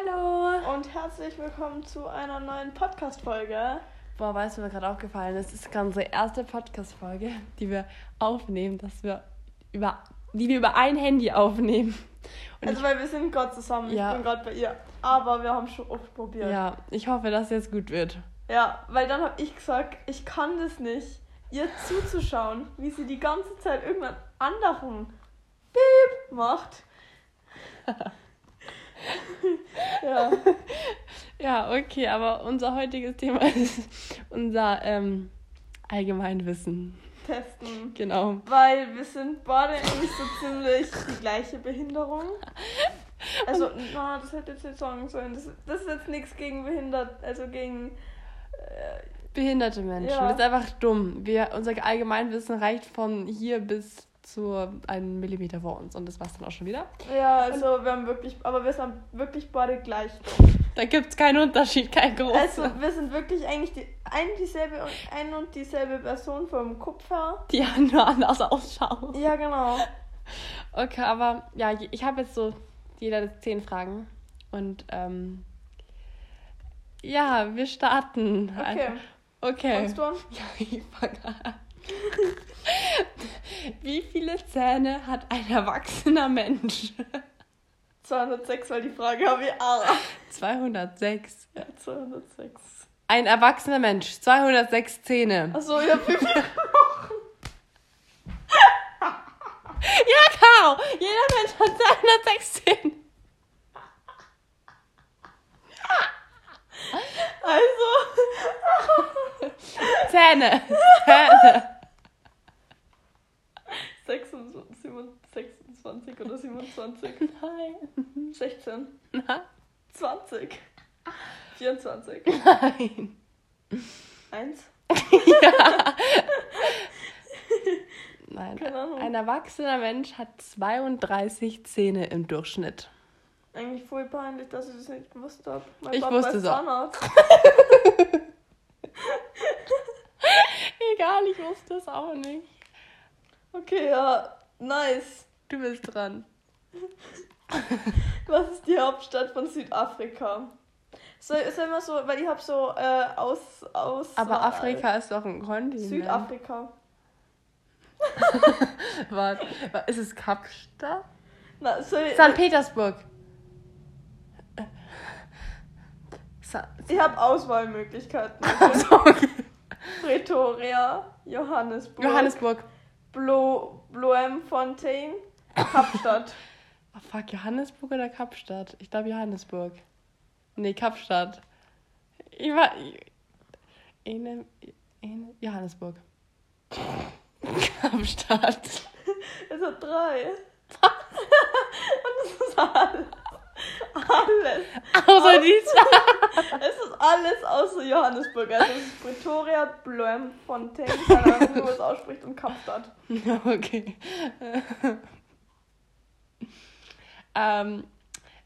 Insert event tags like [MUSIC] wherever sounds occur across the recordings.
Hallo! Und herzlich willkommen zu einer neuen Podcast-Folge. Boah, weißt du, mir gerade aufgefallen ist, es ist gerade unsere erste Podcast-Folge, die wir aufnehmen, dass wir über, die wir über ein Handy aufnehmen. Und also, weil wir sind gerade zusammen. Ja. Ich bin gerade bei ihr. Aber wir haben schon oft probiert. ja, ich hoffe, dass es jetzt gut wird. Ja, weil dann habe ich gesagt, ich kann das nicht, ihr zuzuschauen, wie sie die ganze Zeit irgendeinen anderen Beep macht. [LAUGHS] ja. [LAUGHS] Ja, okay, aber unser heutiges Thema [LAUGHS] ist unser ähm, Allgemeinwissen. Testen. Genau. Weil wir sind beide eigentlich so ziemlich die gleiche Behinderung. Also, na, das hätte ich jetzt nicht sagen sollen. Das, das ist jetzt nichts gegen behindert, also gegen. Äh, Behinderte Menschen. Ja. Das ist einfach dumm. Wir, unser Allgemeinwissen reicht von hier bis zu einem Millimeter vor uns. Und das war's dann auch schon wieder. ja, also wir haben wirklich, aber wir sind wirklich beide gleich. Da gibt's keinen Unterschied, kein großer. Also wir sind wirklich eigentlich die ein dieselbe und ein und dieselbe Person vom Kopf her. die ja nur anders ausschauen. Ja, genau. Okay, aber ja, ich habe jetzt so jeder zehn Fragen. Und ähm, ja, wir starten. Okay. Okay. Fangst du an? [LAUGHS] Ja, ich fange an. [LAUGHS] Wie viele Zähne hat ein erwachsener Mensch? [LAUGHS] 206, weil die Frage habe ich auch. 206. Ja, 206. Ein erwachsener Mensch, 206 Zähne. Achso, ja, wie viel? [LAUGHS] Ja, Caro, jeder Mensch hat 206 Zähne. Also. Zähne. Zähne. 26, 26 oder 27. [LAUGHS] Nein. 16. Nein. 20. 24. Nein. 1. Nein. Keine Ahnung. Ein erwachsener Mensch hat 32 Zähne im Durchschnitt. Eigentlich voll peinlich, dass ich das nicht gewusst habe. Mein Ich Papa wusste es auch. [LAUGHS] Egal, ich wusste es auch nicht. Okay, ja, nice. Du bist dran. [LAUGHS] Was ist die Hauptstadt von Südafrika? Soll, soll man so, weil ich habe so äh, aus, aus. Aber äh, Afrika ist doch ein Kontinent. Südafrika. [LAUGHS] Warte, ist es Kapstadt? Na, soll, St. Petersburg. Sa ich habe Auswahlmöglichkeiten. [LAUGHS] Achso, okay. Pretoria, Johannesburg, Johannesburg. Blo, Bloemfontein, Kapstadt. Oh, fuck, Johannesburg oder Kapstadt? Ich glaube Johannesburg. Nee, Kapstadt. Ich war. Eine, eine, Johannesburg. [LAUGHS] Kapstadt. Es hat drei. [LAUGHS] Und es ist alles. Alles. Außer die zwei. [LAUGHS] Es ist alles außer Johannesburg. Also es ist Pretoria, Bloemfontein, keine Ahnung, wie man es ausspricht, und Kapstadt. Okay. [LAUGHS] ähm,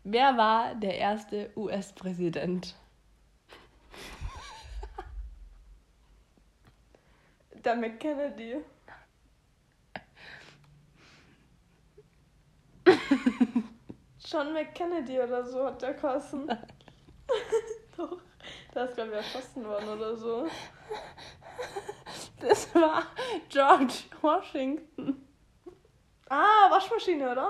wer war der erste US-Präsident? [LAUGHS] Der McKennedy. [LAUGHS] John McKennedy oder so hat der Kassen. Doch. Der ist, glaube ich, erschossen worden oder so. Das war George Washington. Ah, Waschmaschine, oder?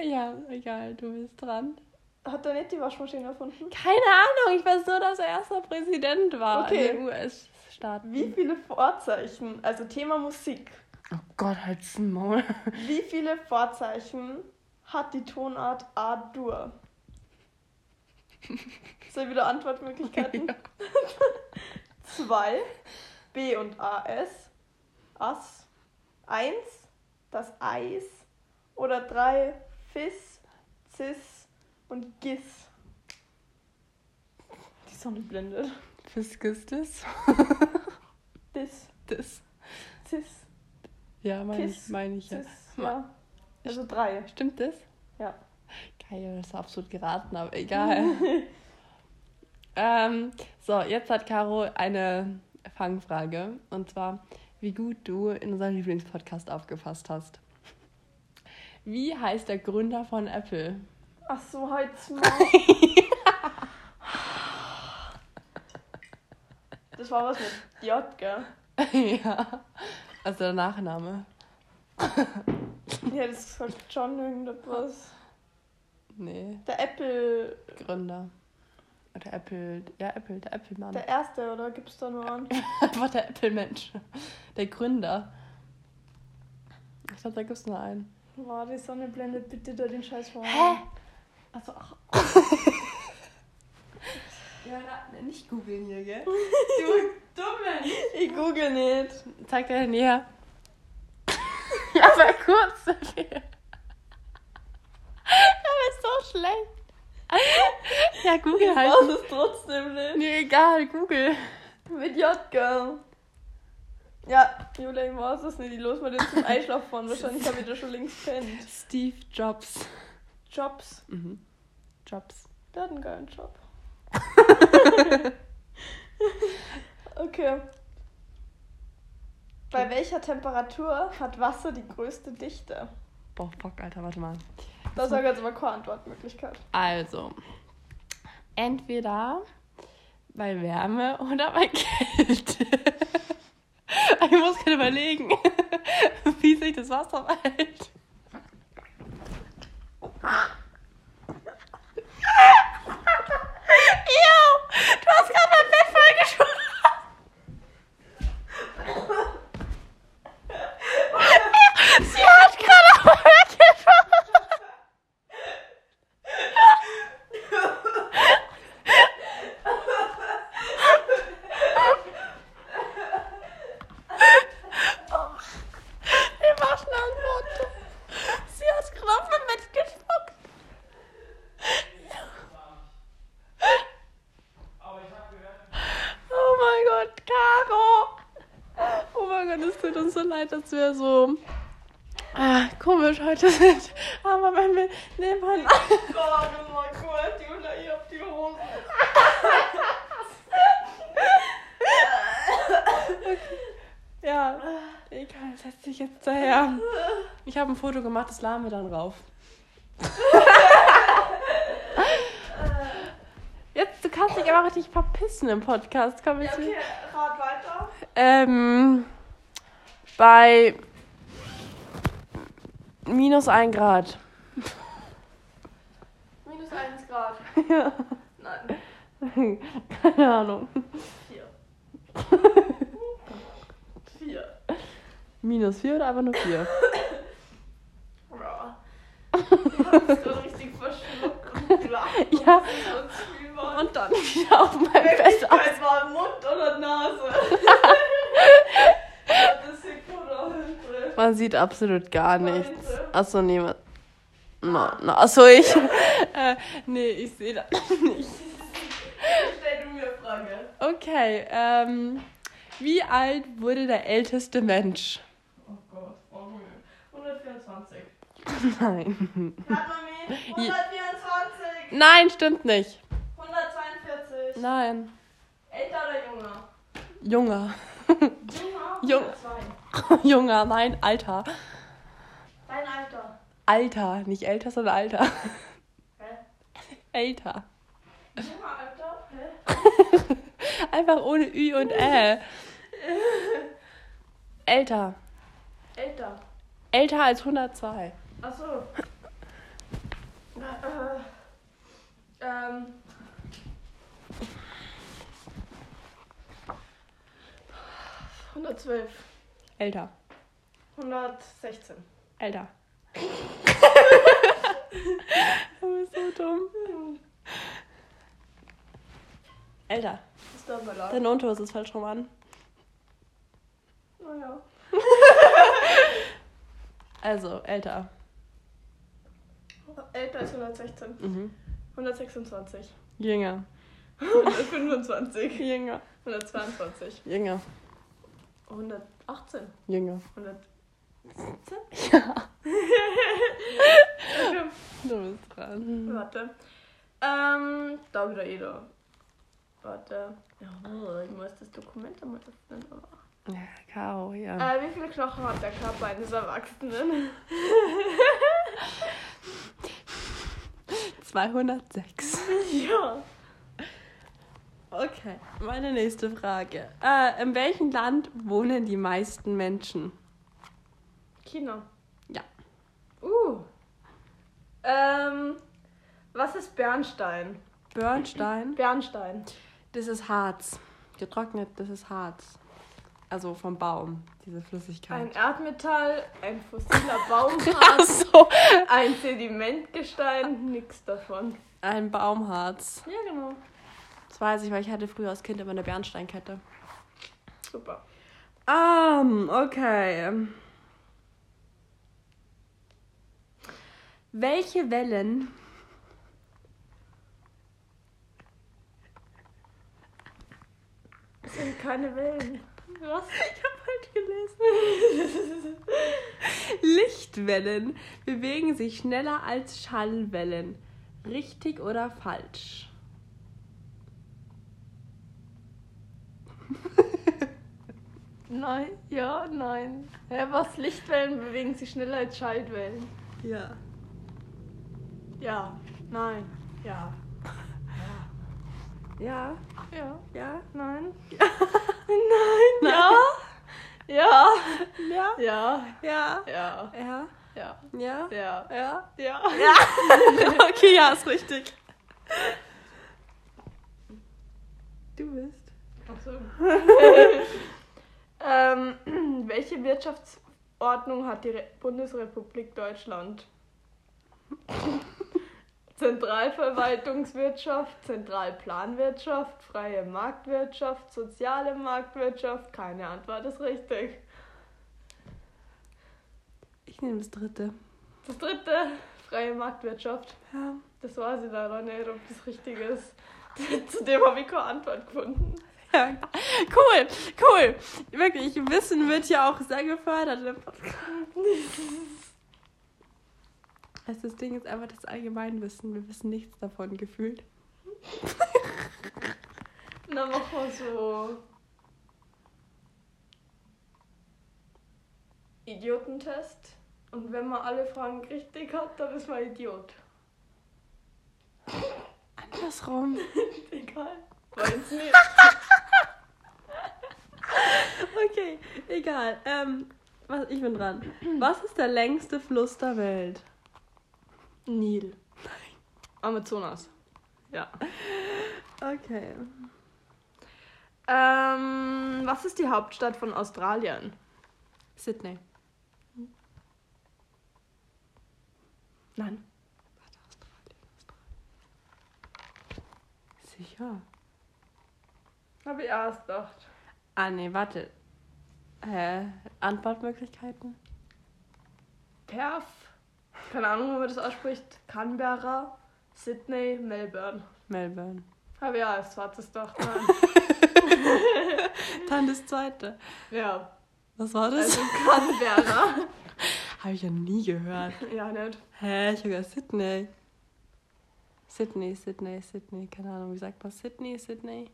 Ja, egal, du bist dran. Hat er nicht die Waschmaschine erfunden? Keine Ahnung, ich weiß nur, dass er erster Präsident war Okay. in den US-Staaten. Wie viele Vorzeichen, also Thema Musik, Oh Gott, halt's Maul. wie viele Vorzeichen hat die Tonart A-Dur? [LAUGHS] Soll ich wieder Antwortmöglichkeiten? [LAUGHS] Zwei, B und AS, Ass, eins, das Eis oder drei, Fis, Cis und Gis. Die Sonne blendet. Fiskus Dis, [LAUGHS] Das. Cis, Ja, meine ich, meine ich ja. Cis, ja. Also drei. Stimmt das? Ja. Geil, das ist absolut geraten, aber egal. [LAUGHS] ähm, so, jetzt hat Caro eine Fangfrage. Und zwar, wie gut du in unseren Lieblingspodcast aufgepasst hast. Wie heißt der Gründer von Apple? Ach so, halt's mal. [LAUGHS] Das war was mit J, gell? ja. Also der Nachname. Ja, das ist halt John irgendetwas. Nee, Der Apple, Gründer. Oder Apple, ja, Apple, der Apple-Mann. der erste, oder gibt's da nur einen? [LAUGHS] Einfach der Apple-Mensch. Der Gründer. Ich glaube, da gibt es nur einen. Boah, die Sonne blendet bitte da den Scheiß vor. Hä? Also, ach, [LAUGHS] Ja, na, nicht googeln hier, gell? [LAUGHS] Du Dumme! ich google nicht. Zeig dir näher. ja, aber kurz. Aber ist so schlecht. Ja, Google Ich halt. weiß es trotzdem nicht. Mir egal, Google. Mit J, gell? Ja, Julia, ich weiß es nicht. Ich los mal den zum [LAUGHS] Einschlafen fahren. Wahrscheinlich habe ich da schon links pennt. Steve Jobs. Jobs. Mhm. Jobs. Der hat einen geilen Job. [LAUGHS] okay. Bei welcher Temperatur hat Wasser die größte Dichte? Boah, fuck, Alter, warte mal. Da sage ich jetzt aber keine Antwortmöglichkeit. Also, entweder bei Wärme oder bei Kälte. [LAUGHS] ich muss gerade überlegen, [LAUGHS] wie sich das Wasser verhält. Du hast gerade mein Bett vollgeschoben. [LAUGHS] Sie hat gerade auf mein Bett geschoben. Wir machen Antworten. Sie hat gerade auf mein Bett gespuckt. Oh mein Gott, Caro. Oh mein Gott, es tut uns dass wir so ah, komisch heute sind. Aber wenn wir nebeneinander... Gott, oh mein Gott, Julia, ich hab die Hose. Ja, egal, setz dich jetzt daher. Ich habe ein Foto gemacht, das laden wir dann rauf. Jetzt, du kannst dich aber richtig verpissen im Podcast. Komm Ja, jetzt okay, rat weiter. Ähm, bei minus 1 Grad. Minus 1 Grad. [LAUGHS] Ja. Nein, Keine Ahnung. 4. 4. Minus 4 oder einfach nur 4? [LAUGHS] Ja. Und dann wieder auf mein Bett. Wirklichkeit war Mund oder Nase. [LAUGHS] das aus. Man sieht absolut gar nichts. Achso, niemand. No, no. Achso, ich. [LAUGHS] äh, nee, ich sehe das [LAUGHS] nicht. Stell du mir eine Frage. Okay, ähm. Wie alt wurde der älteste Mensch? Oh Gott, oh Junge. 124. Nein. Hat man mich? 124. Nein, stimmt nicht. 142. Nein. Älter oder junger? Junger. Junger? [LAUGHS] Jung. 102. Junger, nein, Alter. Dein Alter. Alter, nicht älter, sondern Alter. Hä? Älter. Junger Alter? Hä? [LAUGHS] Einfach ohne Ü und Ä. Älter. Älter. Älter als 102. Achso. Äh, ähm. Hundertzwölf. Älter. 116. Älter. [LAUGHS] du bist so dumm. Älter. Das tut mir leid. Deine Unterhose ist falsch rum an. Naja. [LAUGHS] Also, älter. Älter als 116. Mhm. 126. Jünger. [LAUGHS] 125. Jünger. 122. Jünger. 18. Jünger. 117? [LAUGHS] Ja. Du bist dran. Warte. Ähm, da wieder jeder. Warte. Oh, ich muss das Dokument einmal öffnen. Aber... Ja, Karo, ja. Äh, wie viele Knochen hat der Körper eines Erwachsenen? [LAUGHS] 206. [LAUGHS] Ja. Okay, meine nächste Frage. Äh, in welchem Land wohnen die meisten Menschen? China. Ja. Uh. Ähm, was ist Bernstein? Bernstein. Bernstein. Das ist Harz. Getrocknet, das ist Harz. Also vom Baum, diese Ein Flüssigkeit. Erdmetall, ein fossiler [LAUGHS] Baumharz, so. ein Sedimentgestein, nix davon. Ein Baumharz. Ja, genau. Das weiß ich, weil ich hatte früher als Kind immer eine Bernsteinkette. Super. Um, okay. Welche Wellen Es sind keine Wellen. Was? [LAUGHS] Ich habe falsch gelesen. Lichtwellen bewegen sich schneller als Schallwellen. Richtig oder falsch? Nein, ja, nein. Hä, was? Lichtwellen bewegen sich schneller als Schallwellen. Ja. Ja, nein, ja. Ja. Ja, Ja. nein. Nein. Ja. Ja. Ja. Ja. Ja. Ja. Ja. Ja. Ja. Ja. Ja. Ja. okay, ja, ist richtig. Du bist. Achso. Ähm, [CLEARS THROAT] welche Wirtschaftsordnung hat die Re Bundesrepublik Deutschland? [LAUGHS] Zentralverwaltungswirtschaft, Zentralplanwirtschaft, freie Marktwirtschaft, soziale Marktwirtschaft. Keine Antwort ist richtig. Ich nehme das dritte. Das dritte, freie Marktwirtschaft. Ja. Das weiß ich leider nicht, ob das richtig ist. [LAUGHS] Zu dem habe ich keine Antwort gefunden. Ja. Cool, cool. Wirklich, Wissen wird ja auch sehr gefördert im Podcast. Also das Ding ist einfach das Allgemeinwissen. Wir wissen nichts davon gefühlt. Dann machen wir so. Idiotentest. Und wenn man alle Fragen richtig hat, dann ist man Idiot. Andersrum. [LAUGHS] Egal. Weiß nicht. [LAUGHS] [LAUGHS] Okay, egal. Ähm, was, ich bin dran. Was ist der längste Fluss der Welt? Nil. Amazonas. Ja. Okay. Ähm, was ist die Hauptstadt von Australien? Sydney. Nein. Warte, Australien, Australien. Sicher. Habe ich erst gedacht. Ah, nee, warte. Hä? Antwortmöglichkeiten? Perth. Keine Ahnung, wie man das ausspricht. Canberra, Sydney, Melbourne. Melbourne. Habe ich erst zweites gedacht. Nein. Dann das zweite. ja. Was war das? Also Canberra. [LAUGHS] Habe ich ja nie gehört. ja, nicht. Hä? Ich habe ja Sydney. Sydney, Sydney, Sydney. Keine Ahnung, wie sagt man Sydney, Sydney?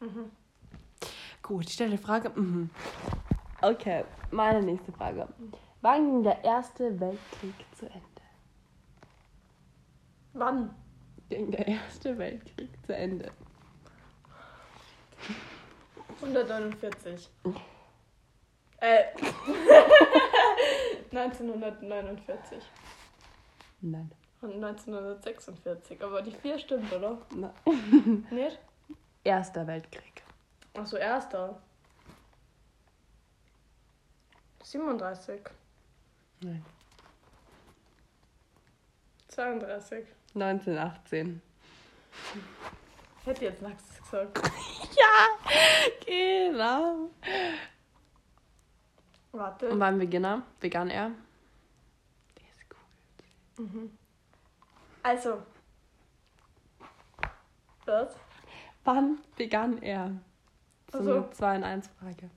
Mhm. Gut, ich stelle die Frage. Mhm. Okay, meine nächste Frage. Wann ging der Erste Weltkrieg zu Ende? Wann? Ging der Erste Weltkrieg zu Ende? 149. Äh. [LAUGHS] 1949. Nein. Und 1946. Aber die vier stimmt, oder? Na, Nicht? Erster Weltkrieg. Achso, erster. 37. Nein. 32. 1918. Ich hätte jetzt nichts gesagt. [LAUGHS] Ja, genau. Warte. Und wann Beginner? Begann er? Der ist cool. Mhm. Also. Was? Wann begann er? So Ach so. eine 2 in 1 Frage.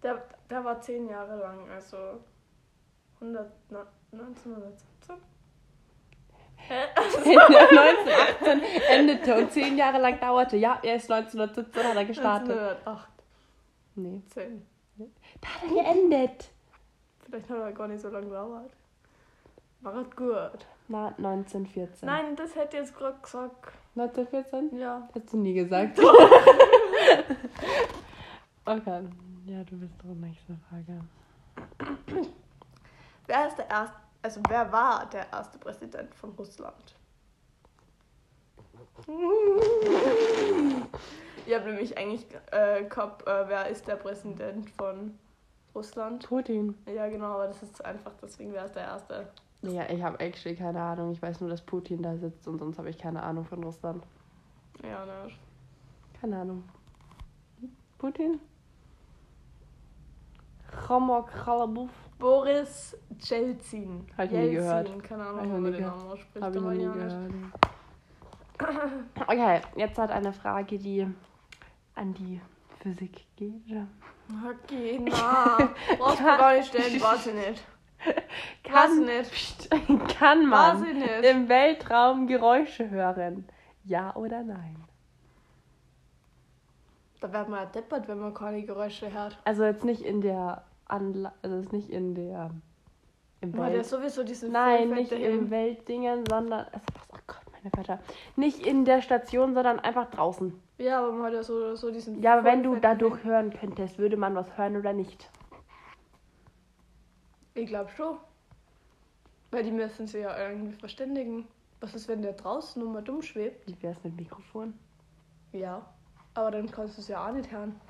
Der, der war zehn Jahre lang, also 100, ne- 1917? Hä? [LAUGHS] 1918 endete und 10 Jahre lang dauerte. Ja, er ist 1917 hat er gestartet. 1908. Nee. 10. Da hat er geendet. Vielleicht hat er gar nicht so lange gedauert. War gut? Na, 1914. Nein, das hätte ich jetzt gerade gesagt. 1914? Ja. Hättest du nie gesagt. [LAUGHS] [LAUGHS] okay. Ja, du bist dran. Nächste Frage. [CLEARS THROAT] Wer ist der erste, also wer war der erste Präsident von Russland? Ich habe nämlich eigentlich äh, gehabt, äh, wer ist der Präsident von Russland? Putin. Ja, genau, aber das ist zu einfach, deswegen wer ist der erste? Ja, ich habe actually keine Ahnung. Ich weiß nur, dass Putin da sitzt und sonst habe ich keine Ahnung von Russland. Ja, ne. Keine Ahnung. Putin? Chomok Chalabuf? Boris Jelzin. Hab ich nie Jelzin, gehört. Keine Hab Ahnung, wie man nie den. Namen ausspricht. Habe ich nie gehört. [COUGHS] Okay, jetzt hat eine Frage, die an die Physik geht. Okay, na. [LAUGHS] Brauchst du gar nicht stellen, ich nicht. Nicht. Psst, [LAUGHS] kann man im Weltraum Geräusche hören? Ja oder nein? Da wird man ja deppert, wenn man keine Geräusche hört. Also jetzt nicht in der Anla also jetzt nicht in der im Welt sowieso diese Nein, nicht fette im. Weltdingen, sondern also oh Gott, meine Wörter. Nicht in der Station, sondern einfach draußen. Ja, aber man hat ja so, so diesen. Ja, aber wenn du dadurch hören könntest, würde man was hören oder nicht? Ich glaube schon. Weil die müssen sich ja irgendwie verständigen. Was ist, wenn der draußen nur mal dumm schwebt? Wie wär's mit Mikrofon? Ja. Aber dann kannst du es ja auch nicht hören.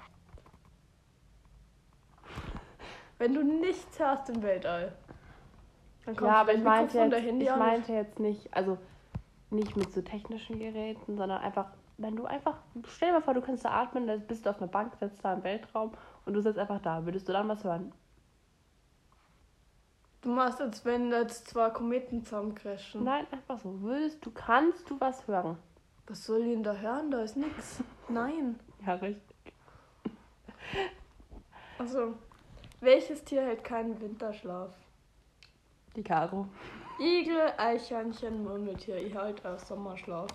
Wenn du nichts hörst im Weltall. Dann kannst Ja, du aber ich meinte, Mikrofon, dein jetzt, Handy ich meinte jetzt nicht, also nicht mit so technischen Geräten, sondern einfach, wenn du einfach, stell dir mal vor, du kannst da atmen, dann bist du auf einer Bank, sitzt da im Weltraum und du sitzt einfach da. Würdest du dann was hören? Du machst, als wenn jetzt zwei Kometen zusammencrashen. Nein, einfach so. Würdest du, kannst du was hören? Was soll ich denn da hören? Da ist nichts. Nein. Ja, richtig. Also, welches Tier hält keinen Winterschlaf? Die Karo. Igel, Eichhörnchen, Murmeltier. Ich halte aus Sommerschlaf.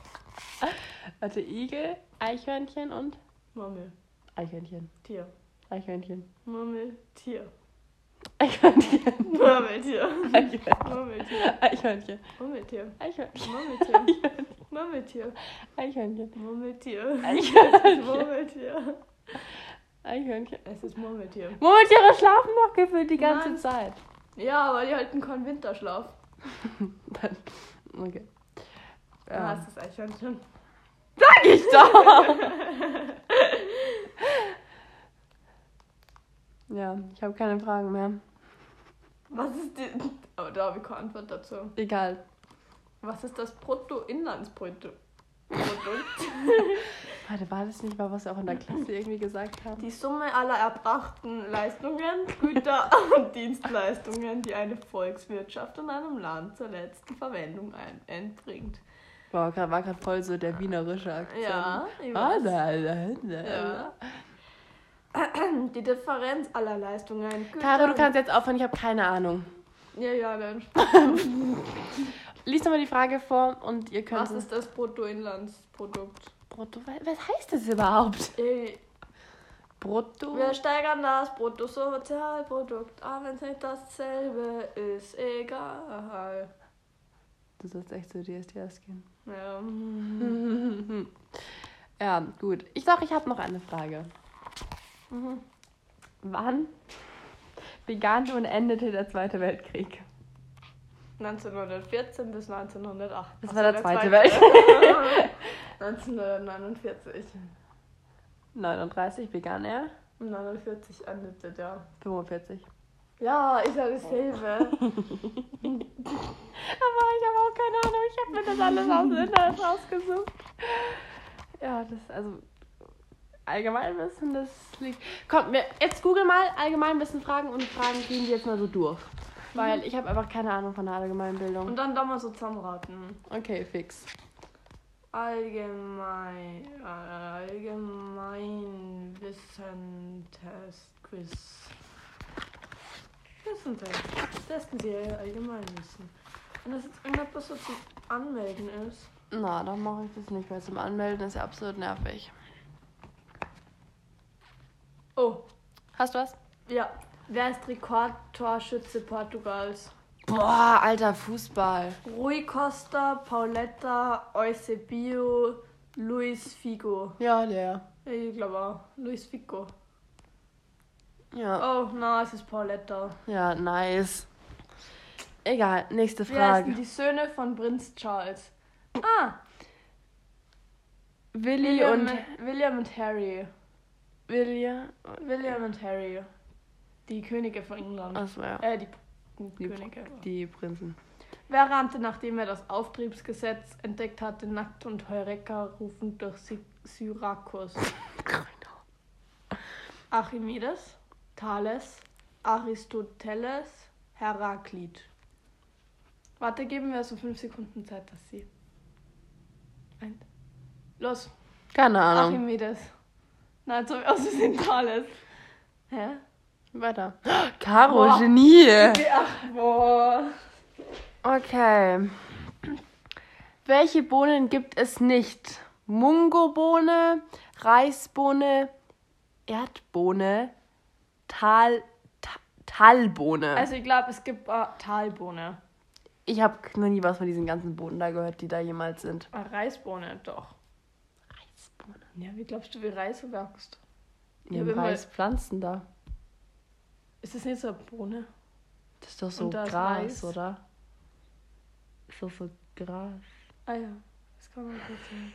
Warte, Igel, Eichhörnchen und Murmeltier. Eichhörnchen. Eichhörnchen. Murmeltier. Eichhörnchen. Murmeltier. Eichhörnchen. Murmeltier. Eichhörnchen. Murmeltier. Eichhörnchen. Murmeltier. Eichhörnchen. Murmeltier. Eichhörnchen. Murmeltier. Eichhörnchen. Es ist Murmeltier. Murmeltiere schlafen doch gefühlt die ganze Nein. Zeit. Ja, aber die halten keinen Winterschlaf. [LAUGHS] Dann, okay. Ja. hast du das Eichhörnchen. Sag ich doch! [LAUGHS] ja, ich habe keine Fragen mehr. Was ist die. Aber da habe ich keine Antwort dazu. Egal. Was ist das Bruttoinlandsprodukt? [LAUGHS] Produkt? Warte, war das nicht mal, was wir auch in der Klasse irgendwie gesagt haben? Die Summe aller erbrachten Leistungen, Güter [LAUGHS] und Dienstleistungen, die eine Volkswirtschaft in einem Land zur letzten Verwendung entbringt. Wow, grad, war gerade voll so der wienerische Akzent. Ja, ich Ah, weiß. da, da, da. Ja. [CLEARS THROAT] Die Differenz aller Leistungen. Güter Caro, du kannst jetzt aufhören, ich habe keine Ahnung. Ja, ja, dann. [LAUGHS] Lies nochmal die Frage vor und ihr könnt. Was ist das Bruttoinlandsprodukt? Brutto? Was was heißt das überhaupt? Ey, Brutto? Wir steigern das Bruttosozialprodukt, aber wenn es nicht dasselbe ist, egal. Du sollst echt zu DSDS gehen. Ja. [LAUGHS] Ja, gut. Ich sag, ich habe noch eine Frage. Mhm. Wann begann und endete der Zweite Weltkrieg? 1914 bis 1908. Das war so, der Zweite Weltkrieg. 1949. 39 [LAUGHS] begann er, 49 endete der. 45. Ja, ist ja dasselbe. Aber ich habe auch keine Ahnung, ich habe mir das alles aus dem Internet rausgesucht. Ja, das, also, Allgemeinwissen, das liegt. Komm, wir, jetzt google mal Allgemeinwissen Fragen und Fragen gehen wir jetzt mal so durch. Weil ich habe einfach keine Ahnung von der Allgemeinbildung. Und dann da mal so zusammenraten. Okay, fix. Allgemein. Allgemeinwissen-Test-Quiz. Wissentest. Testen Sie Ihr Allgemeinwissen. Wenn das jetzt irgendetwas so zum Anmelden ist. Na, dann mache ich das nicht, weil zum Anmelden ist ja absolut nervig. Oh, Hast du was? ja. Wer ist Rekordtorschütze Portugals? Boah, alter Fußball. Rui Costa, Pauletta, Eusebio, Luis Figo. Ja, der. Ich glaube auch. Luis Figo. Ja. Oh, na, es ist Pauletta. Ja, nice. Egal, nächste Wie heißen Frage. die Söhne von Prinz Charles? Ah, Willi William, und William und Harry. William. William und Harry. Die Könige von England. Achso, ja. Äh, die, Die- Könige. Die Prinzen. Wer rannte, nachdem er das Auftriebsgesetz entdeckt hatte, nackt und Heureka rufend durch Sy Syrakus? [LAUGHS] Archimedes, Thales, Aristoteles, Heraklit. Warte, geben wir so fünf Sekunden Zeit, dass sie. Los, Keine Ahnung. Archimedes. Nein, so aus Versehen Thales. Hä? Weiter. Caro, Boah. Genie. Ach, boah. Okay. Welche Bohnen gibt es nicht? Mungobohne, Reisbohne, Erdbohne, Tal, Ta Talbohne. Also ich glaube, es gibt äh, Talbohne. ich habe noch nie was von diesen ganzen Bohnen da gehört, die da jemals sind. Ah, Reisbohne, doch. Ja, wie glaubst du, wie Reis wächst? Ich haben hab immer- Reispflanzen da. Ist das nicht so eine Bohne? Das ist doch so da Gras, Reis. oder? Ist doch so Gras. Ah ja, das kann man gut sein.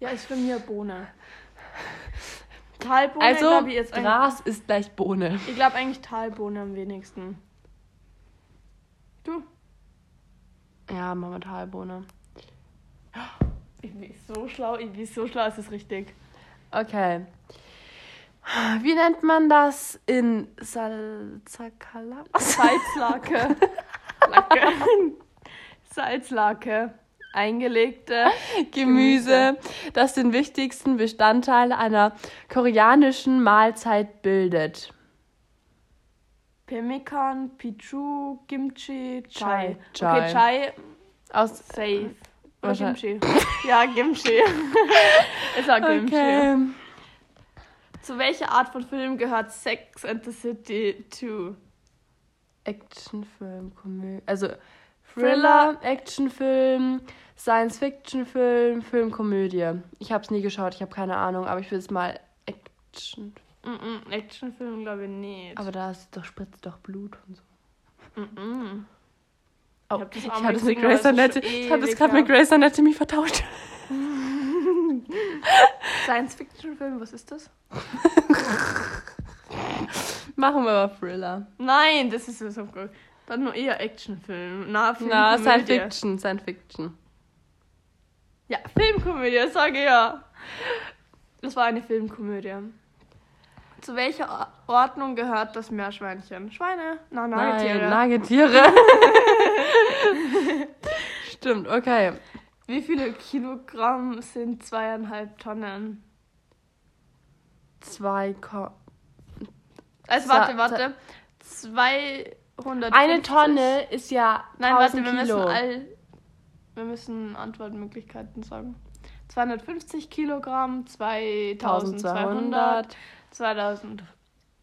Ja, ist für mich eine Bohne. Talbohne, also, glaube ich, jetzt eigentlich. Gras ist gleich Bohne. Ich glaube eigentlich Talbohne am wenigsten. Du? Ja, machen wir Talbohne. Ich bin so schlau, ich bin so schlau, ist es richtig. Okay. Wie nennt man das in Salzakala? [LAUGHS] Salzlake. Lacke. Salzlake. Eingelegte. [LAUGHS] Gemüse, das den wichtigsten Bestandteil einer koreanischen Mahlzeit bildet. Pemmikan, Pichu, Kimchi, Chai. Chai. Chai. Okay, Chai, Aus safe. Wahrscheinlich- Kimchi. Ja, Kimchi. [LAUGHS] ist auch Kimchi. Okay. Zu welcher Art von Film gehört Sex and the City 2? Actionfilm, Komödie. Also Thriller, Actionfilm, Science-Fiction-Film, Film, Komödie. Ich habe es nie geschaut, ich habe keine Ahnung, aber ich will es mal Action. Mm -mm, Actionfilm glaube ich nicht. Aber da ist doch spritzt doch Blut und so. mm -mm. Oh, ich habe mal das mit ist Anatomy. Ich habe das gerade mit. Grace Anatomy vertauscht. [LAUGHS] Science-Fiction-Film, was ist das? [LAUGHS] Machen wir aber Thriller. Nein, das ist so gut. Dann nur eher Actionfilm. Na, Film, Na, Science Komödie. Fiction, Science Fiction. Ja, Filmkomödie, sage ich ja. Das war eine Filmkomödie. Zu welcher Or- Ordnung gehört das Meerschweinchen? Schweine? Na, Nagetiere. Nein, Nagetiere. [LAUGHS] Stimmt, okay. Wie viele Kilogramm sind zweieinhalb Tonnen? Zwei Ko Also warte, warte. 250. Eine Tonne ist ja Nein, warte, 1000 wir müssen Kilo. all. Wir müssen Antwortmöglichkeiten sagen. 250 Kilogramm, 2200, 2002,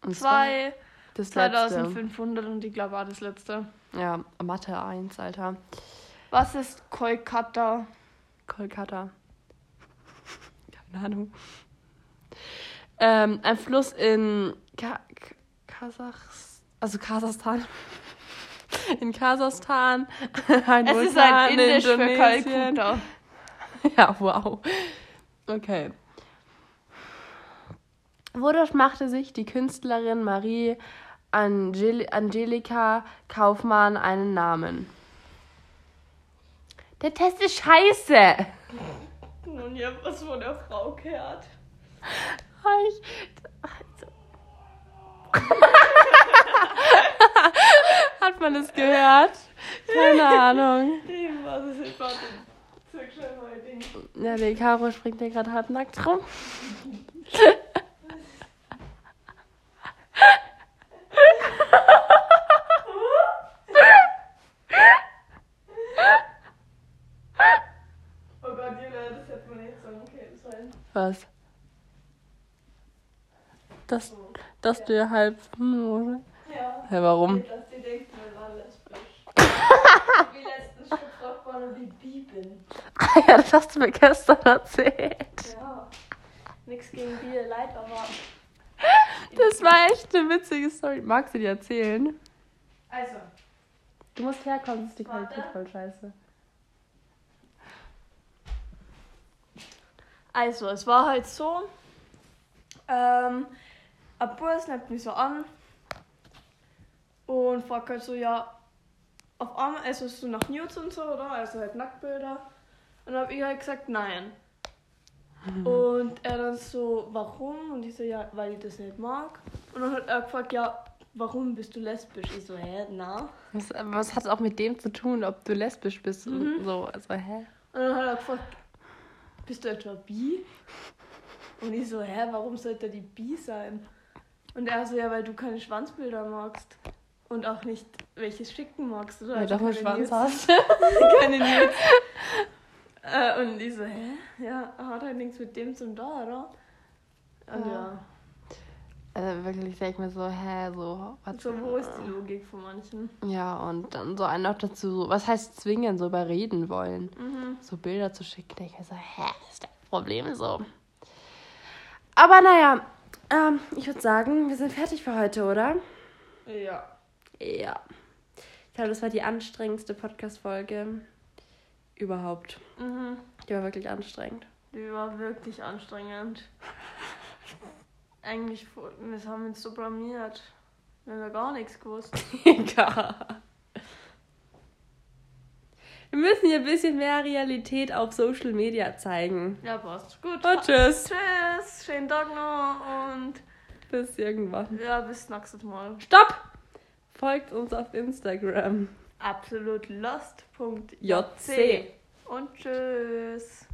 Und zwei. Das letzte. 2500 und ich glaube auch das letzte. Ja, Mathe 1, Alter. Was ist Kolkata? Kolkata. [LAUGHS] Keine Ahnung. Ähm, ein Fluss in Ka Kasachs... Also Kasachstan. [LAUGHS] In Kasachstan. [LAUGHS] Ein Es ist Vulkan ein in Indisch für Indonesien. Kalkutta. Ja, wow. Okay. Wodurch machte sich die Künstlerin Marie Angel Angelika Kaufmann einen Namen? Der Test ist scheiße. Nun ja, was von der Frau gehört. Ich, Hat man es gehört? Keine Ahnung. Mal ein Ding. Ja, die Caro springt hier gerade halbnackt rum. Oh Gott, Julia, das hätte man nicht sagen können sollen. Was? Das, dass du halb. Hm, oder? Ja. Hä, warum? Dass die denken, wir waren lesbisch. [LAUGHS] wie letztens gefragt worden, wie bi bin. Ah ja, das hast du mir gestern erzählt. Ja. Nix gegen bi, leid, aber. Das war echt eine witzige Story. Magst du die erzählen? Also, Du musst herkommen, das ist die. Qualität voll scheiße. Also, es war halt so, ähm, ein Bus nimmt mich so an und fragt halt so, ja, auf einmal, also so nach Nudes und so, oder? Also halt Nacktbilder. Und dann hab ich halt gesagt, nein. Und er dann so, warum? Und ich so, ja, weil ich das nicht mag. Und dann hat er gefragt, ja, warum bist du lesbisch? Ich so, hä, na? Was, was hat es auch mit dem zu tun, ob du lesbisch bist und Mhm. so? Also, hä? Und dann hat er gefragt, bist du etwa bi? Und ich so, hä, warum sollte die bi sein? Und er so, ja, weil du keine Schwanzbilder magst. Und auch nicht welches schicken magst, oder? Weil Also du doch einen Schwanz Nudes. hast. [LAUGHS] keine Nudes. äh, und ich so, hä? Ja, hat halt nichts mit dem zum da, oder? Und Ja. ja, Also wirklich, sag ich mir so, hä, so. Was, so wo ist die Logik von manchen? Ja, und dann so ein noch dazu, so, was heißt zwingen, so überreden wollen? Mhm. So Bilder zu schicken, denke ich mir so, hä, das ist das Problem so. Aber naja, ähm, ich würde sagen, wir sind fertig für heute, oder? Ja. Ja. Ich glaube, das war die anstrengendste Podcast-Folge überhaupt. Mhm. Die war wirklich anstrengend. Die war wirklich anstrengend. Eigentlich, wir haben uns so blamiert. Wir haben ja gar nichts gewusst. [LAUGHS] Egal. Wir müssen hier ein bisschen mehr Realität auf Social Media zeigen. Ja, passt. Gut. Und tschüss. Tschüss. Schönen Tag noch und Bis irgendwann. ja, bis nächstes Mal. Stopp! Folgt uns auf Instagram. Absolut lost.jc. JC. Und tschüss.